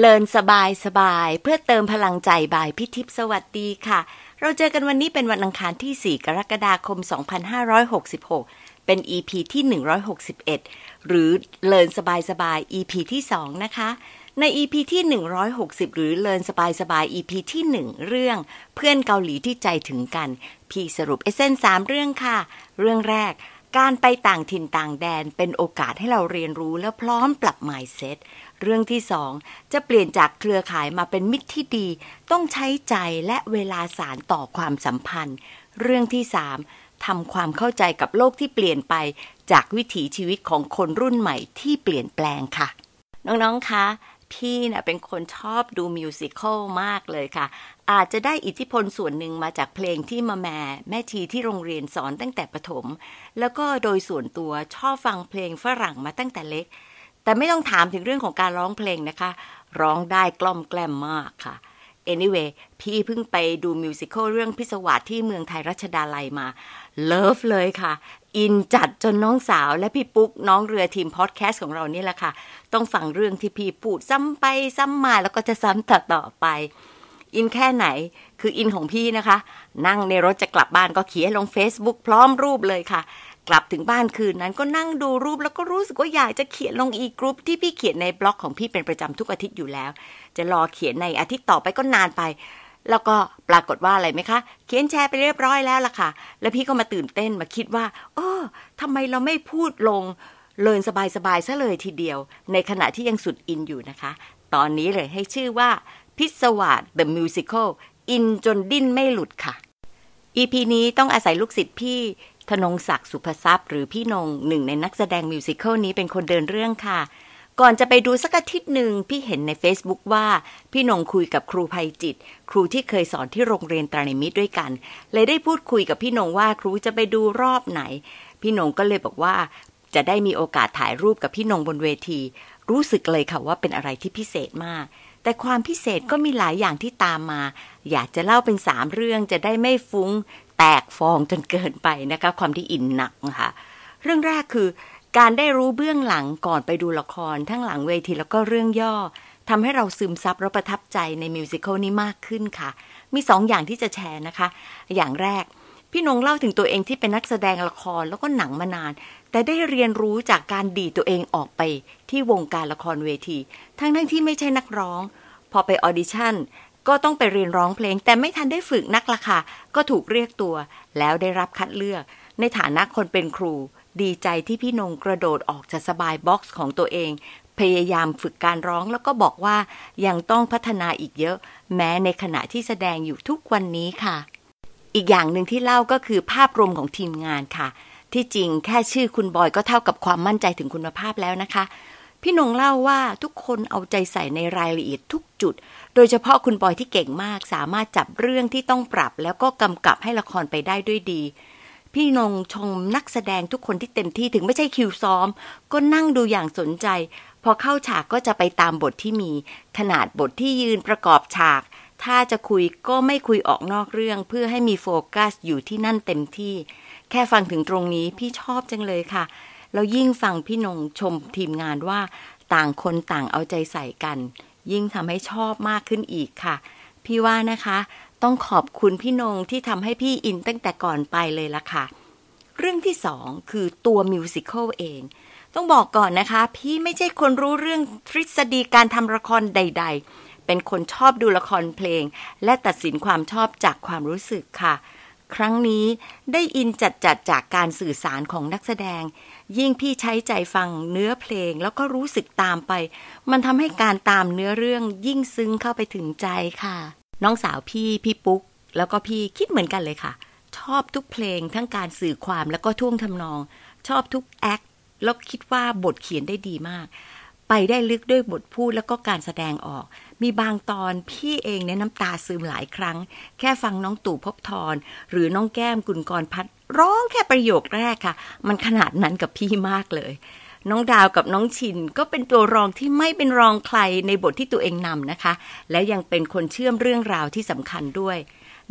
เลินสบายสบายเพื่อเติมพลังใจบายพิทิพสวัสดีค่ะ เราเจอกันวันนี้เป็นวันอังคารที่ 4 กรกฎาคม 2566 เป็น EP ที่ 161 หรือเลินสบายสบาย EP ที่ 2 นะคะ ใน EP ที่ 160 หรือเลินสบายสบาย EP ที่ 1 เรื่องเพื่อนเกาหลีที่ใจถึงกัน พี่สรุปเอเซนสามเรื่องค่ะ เรื่องแรกการไปต่างถิ่นต่างแดนเป็นโอกาสให้เราเรียนรู้และพร้อมปรับ mindset เรื่องที่สองจะเปลี่ยนจากเครือข่ายมาเป็นมิตรที่ดี ต้องใช้ใจและเวลาสารต่อความสัมพันธ์ เรื่องที่สามทำความเข้าใจกับโลกที่เปลี่ยนไป จากวิถีชีวิตของคนรุ่นใหม่ที่เปลี่ยนแปลงค่ะ น้องๆคะพี่นะเป็นคนชอบดูมิวสิควลมากเลยค่ะ อาจจะได้อิทธิพลส่วนหนึ่งมาจากเพลงที่มาแม่แม่ชีที่โรงเรียนสอนตั้งแต่ประถม แล้วก็โดยส่วนตัวชอบฟังเพลงฝรั่งมาตั้งแต่เล็ก แต่ไม่ต้องถามถึงเรื่องของการร้องเพลงนะคะ ร้องได้กล้อมแกล้มมากค่ะ anyway พี่เพิ่งไปดู musical เรื่องพิษสวาทที่เมืองไทยรัชดาลัยมา love เลยค่ะ อินจัดจนน้องสาวและพี่ปุ๊ก น้องเรือทีมพอดแคสต์ของเรานี่แหละค่ะ ต้องฟังเรื่องที่พี่พูดซ้ำไปซ้ำมาแล้วก็จะซ้ำต่อต่อไป อินแค่ไหนคืออินของพี่นะคะ นั่งในรถจะกลับบ้านก็เขียนลง Facebook พร้อมรูปเลยค่ะ กลับถึงบ้านคืนนั้นก็นั่งดูรูปแล้วก็รู้สึกว่าอยากจะเขียนลงอีกรุ๊ปที่พี่เขียนในบล็อกของพี่เป็นประจำทุกอาทิตย์อยู่แล้ว จะรอเขียนในอาทิตย์ต่อไปก็นานไป แล้วก็ปรากฏว่าอะไรไหมคะ เขียนแชร์ไปเรียบร้อยแล้วล่ะค่ะ แล้วพี่ก็มาตื่นเต้นมาคิดว่าเออทำไมเราไม่พูดลง Learn สบายๆซะเลยทีเดียว ในขณะที่ยังสุดอินอยู่นะคะ ตอนนี้เลยให้ชื่อว่าพิศวาส The Musical อินจนดิ้นไม่หลุดค่ะ EP นี้ต้องอาศัยลูกศิษย์พี่ ธนงศักดิ์สุภทรัพย์หรือพี่นงหนึ่งในนักแสดงมิวสิควลนี้เป็นคนเดินเรื่องค่ะ ก่อนจะไปดูสักอาทิตย์หนึ่งพี่เห็นใน Facebook ว่า พี่นงคุยกับครูภัยจิต ครูที่เคยสอนที่โรงเรียนตรานิมิตด้วยกัน เลยได้พูดคุยกับพี่นงว่าครูจะไปดูรอบไหน พี่นงก็เลยบอกว่าจะได้มีโอกาสถ่ายรูปกับพี่นงบนเวที รู้สึกเลยค่ะว่าเป็นอะไรที่พิเศษมาก แต่ความพิเศษก็มีหลายอย่างที่ตามมา อยากจะเล่าเป็นสามเรื่องจะได้ไม่ฟุ้ง แตกฟองจนเกินไปนะคะความที่อินหนักนะคะเรื่องแรกคือ การได้รู้เบื้องหลังก่อนไปดูละคร ทั้งหลังเวทีแล้วก็เรื่องย่อทำให้เราซึมซับและประทับใจในมิวสิควลนี้มากขึ้นค่ะ มีสองอย่างที่จะแชร์นะคะ อย่างแรกพี่นงเล่าถึงตัวเองที่เป็นนักแสดงละครแล้วก็หนังมานาน แต่ได้เรียนรู้จากการดีตัวเองออกไปที่วงการละครเวที ทั้งทั้งที่ไม่ใช่นักร้อง พอไป audition ก็ต้องไปเรียนร้องเพลง แต่ไม่ทันได้ฝึกนักละค่ะ ก็ถูกเรียกตัว แล้วได้รับคัดเลือก ในฐานะคนเป็นครู ดีใจที่พี่นงกระโดดออกจากสบาย box ของตัวเอง พยายามฝึกการร้องแล้วก็บอกว่ายังต้องพัฒนาอีกเยอะ แม้ในขณะที่แสดงอยู่ทุกวันนี้ค่ะ อีกอย่างหนึ่งที่เล่าก็คือภาพรวมของทีมงานค่ะ ที่จริงแค่ชื่อคุณบอยก็เท่ากับความมั่นใจถึงคุณภาพแล้วนะคะ พี่นงเล่าว่าทุกคนเอาใจใส่ในรายละเอียดทุกจุด โดยเฉพาะคุณบอยที่เก่งมาก สามารถจับเรื่องที่ต้องปรับ แล้วก็กำกับให้ละครไปได้ด้วยดี พี่นงชมนักแสดงทุกคนที่เต็มที่ถึงไม่ใช่คิวซ้อม ก็นั่งดูอย่างสนใจ พอเข้าฉากก็จะไปตามบทที่มี ขนาดบทที่ยืนประกอบฉาก ถ้าจะคุยก็ไม่คุยออกนอกเรื่อง เพื่อให้มีโฟกัสอยู่ที่นั่นเต็มที่ แค่ฟังถึงตรงนี้พี่ชอบจังเลยค่ะ แล้วยิ่งฟังพี่นงชมทีมงานว่าต่างคนต่างเอาใจใส่กัน ยิ่งทำให้ชอบมากขึ้นอีกค่ะ พี่ว่านะคะ ต้องขอบคุณพี่นงที่ทำให้พี่อินตั้งแต่ก่อนไปเลยละค่ะ เรื่องที่สองคือตัวมิวสิควลเองต้องบอกก่อนนะคะ พี่ไม่ใช่คนรู้เรื่องทฤษฎีการทำละครใด ๆ เป็นคนชอบดูละครเพลง และตัดสินความชอบจากความรู้สึกค่ะ ครั้งนี้ได้อินจัดจัดจากการสื่อสารของนักแสดง ยิ่งพี่ใช้ใจฟังเนื้อเพลงแล้วก็รู้สึกตามไป มันทำให้การตามเนื้อเรื่องยิ่งซึ้งเข้าไปถึงใจค่ะ น้องสาวพี่พี่ปุ๊ก แล้วก็พี่คิดเหมือนกันเลยค่ะ ชอบทุกเพลงทั้งการสื่อความแล้วก็ท่วงทำนอง ชอบทุกแอคแล้วคิดว่าบทเขียนได้ดีมาก ไปได้ลึกด้วยบทพูดแล้วก็การแสดงออก มีบางตอนพี่เองเนี่ยน้ำตาซึมหลายครั้ง แค่ฟังน้องตู่พบทรหรือน้องแก้มกุลกรพัฒน์ร้องแค่ประโยคแรกค่ะ มันขนาดนั้นกับพี่มากเลย น้องดาวกับน้องชินก็เป็นตัวรองที่ไม่เป็นรองใครในบทที่ตัวเองนำนะคะ และยังเป็นคนเชื่อมเรื่องราวที่สำคัญด้วย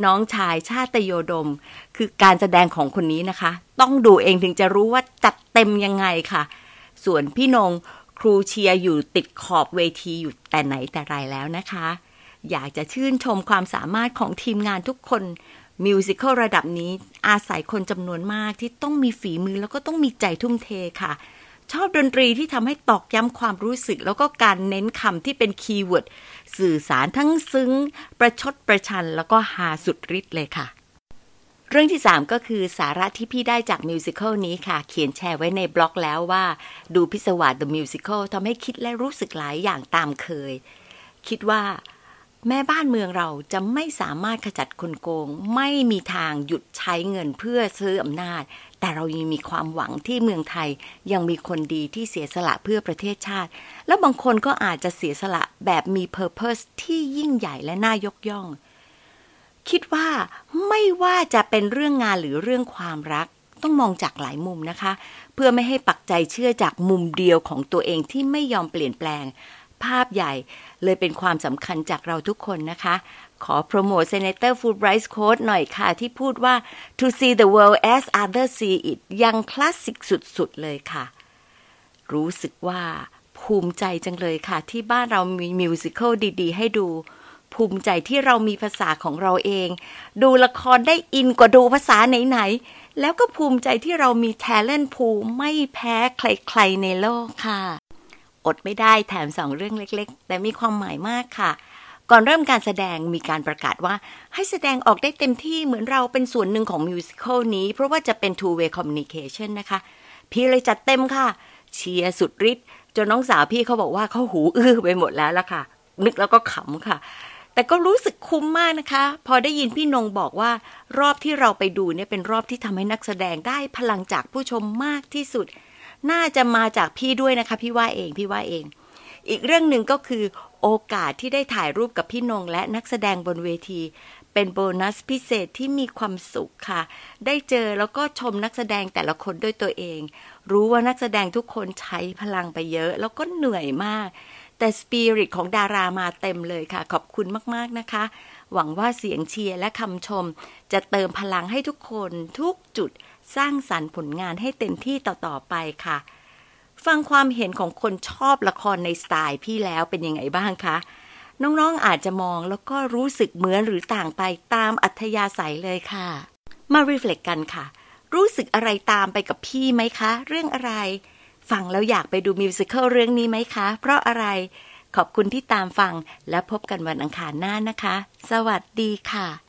น้องชายชาติโยดม คือการแสดงของคนนี้นะคะ ต้องดูเองถึงจะรู้ว่าจัดเต็มยังไงค่ะ ส่วนพี่นง ครูเชียร์อยู่ติดขอบเวทีอยู่แต่ไหนแต่ไรแล้วนะคะ อยากจะชื่นชมความสามารถของทีมงานทุกคน musical ระดับนี้อาศัยคนจำนวนมากที่ต้องมีฝีมือแล้วก็ต้องมีใจทุ่มเทค่ะ ชอบดนตรีที่ทำให้ตอกย้ำความรู้สึก แล้วก็การเน้นคำที่เป็น keyword สื่อสารทั้งซึ้ง ประชดประชันแล้วก็ฮาสุดฤทธิ์เลยค่ะ เรื่องที่ 3 ก็คือสาระที่พี่ได้จาก musical นี้ค่ะ เขียนแชร์ไว้ในบล็อกแล้วว่า ดูพิษสวาท The Musical ทำให้คิดและรู้สึกหลายอย่างตามเคย คิดว่า แม้บ้านเมืองเราจะไม่สามารถขจัดคนโกง ไม่มีทางหยุดใช้เงินเพื่อซื้ออำนาจ แต่เรายังมีความหวังที่เมืองไทยยังมีคนดีที่เสียสละเพื่อประเทศชาติ แล้วบางคนก็อาจจะเสียสละแบบมี Purpose ที่ยิ่งใหญ่และน่ายกย่อง คิดว่าไม่ว่าจะเป็นเรื่องงานหรือเรื่องความรัก ต้องมองจากหลายมุมนะคะ เพื่อไม่ให้ปักใจเชื่อจากมุมเดียวของตัวเองที่ไม่ยอมเปลี่ยนแปลง ภาพใหญ่เลยเป็นความสำคัญจากเราทุกคนนะคะ ขอโปรโมท Senator Fulbright Quote หน่อยค่ะ ที่พูดว่า to see the world as others see it ยังคลาสสิกสุดๆเลยค่ะ รู้สึกว่าภูมิใจจังเลยค่ะ ที่บ้านเรามีมิวสิควลดี ๆ ให้ดู ภูมิใจที่เรามีภาษาของเราเอง ดูละครได้อินกว่าดูภาษาไหนๆ แล้วก็ภูมิใจที่เรามี talent pool ไม่แพ้ใครๆในโลกค่ะ อดไม่ได้แถมสองเรื่องเล็กๆ แต่มีความหมายมากค่ะ ก่อนเริ่มการแสดงมีการประกาศว่า ให้แสดงออกได้เต็มที่เหมือนเราเป็นส่วนหนึ่งของมิวสิควลนี้ เพราะว่าจะเป็น two way communication นะคะ พี่เลยจัดเต็มค่ะ เชียร์สุดฤทธิ์จนน้องสาวพี่เขาบอกว่าเขาหูอื้อไปหมดแล้วล่ะค่ะ นึกแล้วก็ขำค่ะ แต่ก็รู้สึกคุ้มมากนะคะ พอได้ยินพี่นงบอกว่ารอบที่เราไปดูเนี่ยเป็นรอบที่ทำให้นักแสดงได้พลังจากผู้ชมมากที่สุด น่าจะมาจากพี่ด้วยนะคะ พี่ว่าเองพี่ว่าเอง อีกเรื่องหนึ่งก็คือโอกาสที่ได้ถ่ายรูปกับพี่นงและนักแสดงบนเวที เป็นโบนัสพิเศษที่มีความสุขค่ะ ได้เจอแล้วก็ชมนักแสดงแต่ละคนด้วยตัวเอง รู้ว่านักแสดงทุกคนใช้พลังไปเยอะ แล้วก็เหนื่อยมาก แต่สปิริตของดารามาเต็มเลยค่ะ ขอบคุณมากๆนะคะ หวังว่าเสียงเชียร์และคำชม จะเติมพลังให้ทุกคนทุกจุดสร้างสรรค์ผลงานให้เต็มที่ต่อ ๆ ไปค่ะ ฟังความเห็นของคนชอบละครในสไตล์พี่แล้วเป็นยังไงบ้างคะ น้องๆอาจจะมองแล้วก็รู้สึกเหมือนหรือต่างไปตามอัธยาศัยเลยค่ะ มารีเฟล็กกันค่ะ รู้สึกอะไรตามไปกับพี่ไหมคะ เรื่องอะไร ฟังแล้วอยากไปดูมิวสิควลเรื่องนี้ไหมคะ เพราะอะไรขอบคุณที่ตามฟังและพบกันวันอังคารหน้านะคะ สวัสดีค่ะ